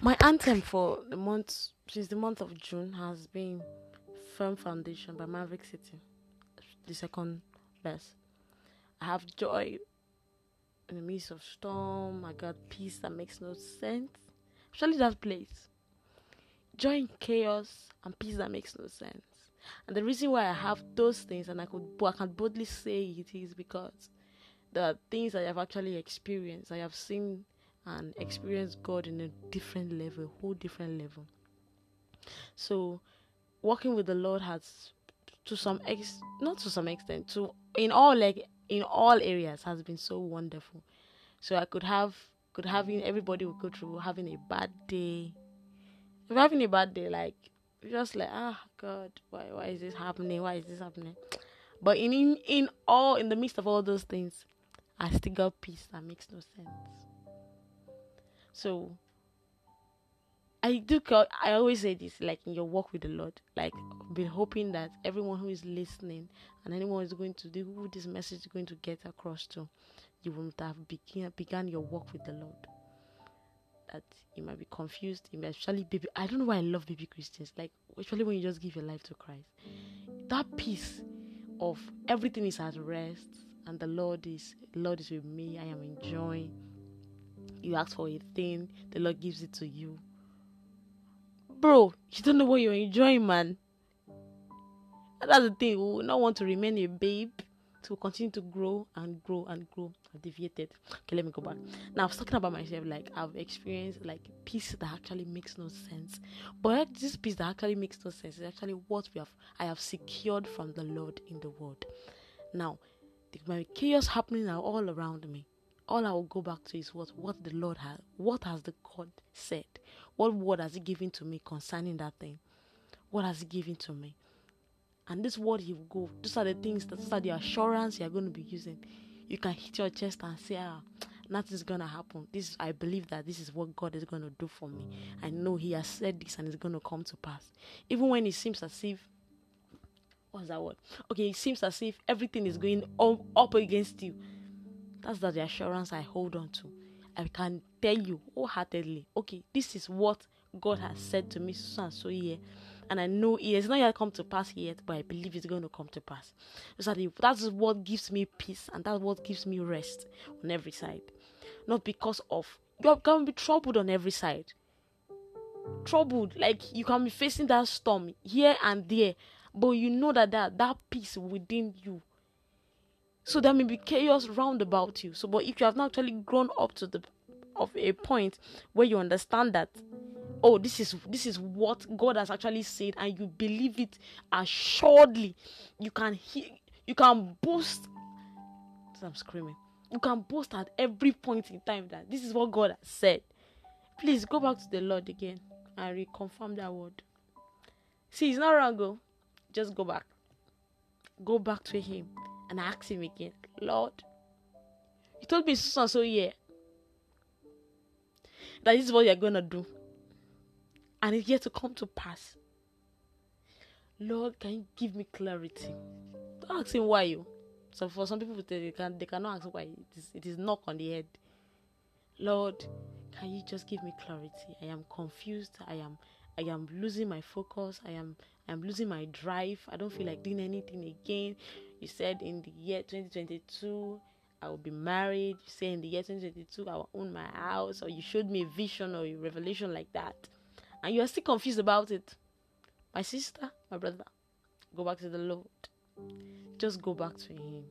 My anthem for the month since the month of June has been Firm Foundation by Maverick City, the second best. I have joy in the midst of storm. I got peace that makes no sense. Especially that place. Joy in chaos and peace that makes no sense. And the reason why I have those things and I could I can boldly say it is because are things I have actually experienced. I have seen and experience God in a different level, a whole different level. So working with the Lord has to some ex not to some extent, to in all like in all areas has been so wonderful. So I could have could having everybody would go through having a bad day. If having a bad day, like just like ah God, why why is this happening? Why is this happening? But in in, in all in the midst of all those things, I still got peace that makes no sense. So I do. I always say this, like in your walk with the Lord, like been hoping that everyone who is listening and anyone who is going to do who this message is going to get across to, you will have begin, began your walk with the Lord. That you might be confused, you might actually baby. I don't know why I love baby Christians. Like especially when you just give your life to Christ, that peace of everything is at rest, and the Lord is Lord is with me. I am enjoying. You ask for a thing, the Lord gives it to you bro, you don't know what you're enjoying, man. And that's the thing. We will not want to remain a babe. To continue to grow and grow and grow. I've deviated. Okay, let me go back. Now I was talking about myself. Like I've experienced like peace that actually makes no sense. But this peace that actually makes no sense is actually what we have. I have secured from the Lord in the Word. Now, my chaos happening now all around me all I will go back to is what what the Lord has what has the God said? What word has he given to me concerning that thing? What has he given to me? And this word he will go, those are the things that those are the assurance you're going to be using. You can hit your chest and say, Ah, nothing's gonna happen. This I believe that this is what God is gonna do for me. I know He has said this and it's gonna come to pass. Even when it seems as if what's that word? Okay, it seems as if everything is going up against you that's the assurance I hold on to. I can tell you wholeheartedly, okay, this is what God has said to me so and so here. And I know it has not yet come to pass yet, but I believe it's going to come to pass. So that is what gives me peace and that's what gives me rest on every side. Not because of you can be troubled on every side. Troubled, like you can be facing that storm here and there, but you know that that, that peace within you so there may be chaos round about you. So, but if you have not actually grown up to the of a point where you understand that, oh, this is this is what God has actually said, and you believe it assuredly, you can hear, you can boast. I'm screaming. You can boast at every point in time that this is what God has said. Please go back to the Lord again and reconfirm that word. See, it's not wrong, go. Just go back. Go back to Him and ask him again, Lord, you told me so and so yeah that is what you're gonna do, and it's yet to come to pass. Lord, can you give me clarity? Don't ask him why you. So for some people they can they cannot ask why it is it is knock on the head. Lord, can you just give me clarity? I am confused. I am I am losing my focus. I am I am losing my drive. I don't feel like doing anything again. You said in the year 2022 I will be married. You say in the year 2022 I will own my house, or you showed me a vision or a revelation like that, and you are still confused about it. My sister, my brother, go back to the Lord. Just go back to Him.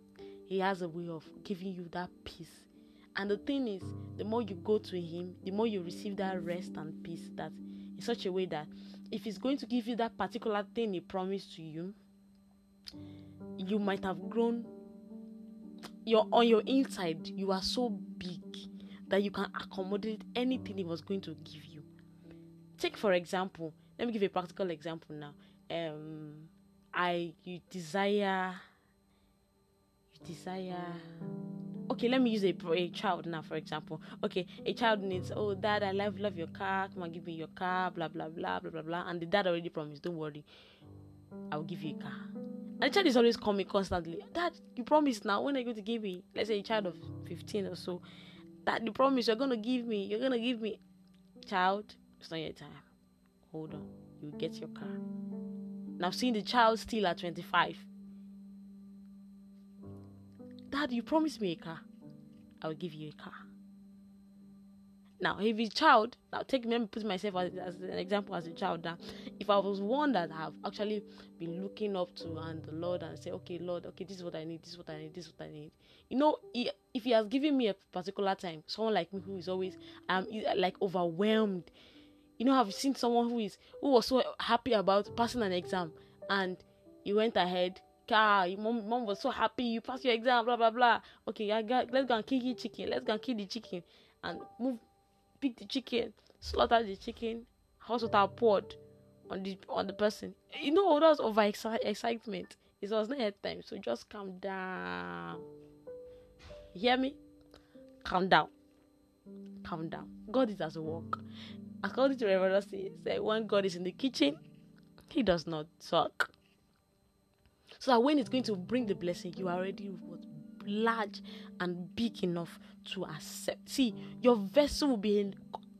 He has a way of giving you that peace. And the thing is, the more you go to Him, the more you receive that rest and peace that in such a way that if He's going to give you that particular thing He promised to you, you might have grown you're on your inside you are so big that you can accommodate anything he was going to give you. Take for example let me give a practical example now. Um i you desire you desire okay let me use a, a child now for example. Okay a child needs oh dad i love love your car come on give me your car blah blah blah blah blah blah and the dad already promised don't worry i'll give you a car and the child is always coming constantly. Dad, you promised now. When are you going to give me? Let's say a child of 15 or so. That you promise you're going to give me. You're going to give me. Child, It's not your time. Hold on. You get your car. Now, seeing the child still at 25. Dad, you promised me a car. I will give you a car. Now, if a child, now take me, put myself as, as, an example as a child. Now, if I was one that I've actually been looking up to and the Lord and say, okay, Lord, okay, this is what I need, this is what I need, this is what I need. You know, he, if He has given me a particular time, someone like me who is always um like overwhelmed. You know, I've seen someone who is who was so happy about passing an exam and he went ahead car. Mom, mom was so happy you passed your exam, blah blah blah. Okay, I got let's go and kill the chicken. Let's go and kill the chicken and move pick the chicken, slaughter the chicken, hot water poured on the on the person. You know, that was over excitement. It was not yet time, so just calm down. You hear me? Calm down. Calm down. God is at work. According to Revelation, say when God is in the kitchen, He does not talk. So that when it's going to bring the blessing, you are already large and big enough to accept. See, your vessel will be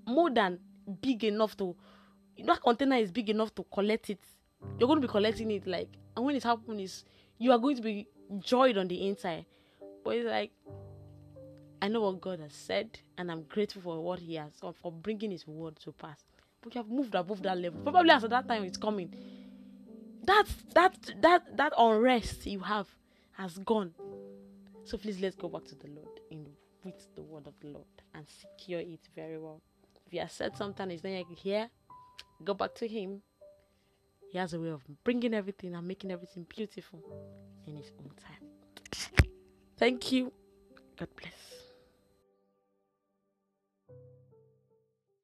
more than big enough to that container is big enough to collect it. You're going to be collecting it like, and when it happens, you are going to be joyed on the inside. But it's like, I know what God has said, and I'm grateful for what He has for bringing His word to pass. But you have moved above that level. Probably as at that time it's coming. That that that that unrest you have has gone. So please let's go back to the Lord in with the word of the Lord and secure it very well. If you have said something is not here, go back to Him. He has a way of bringing everything and making everything beautiful in His own time. Thank you. God bless.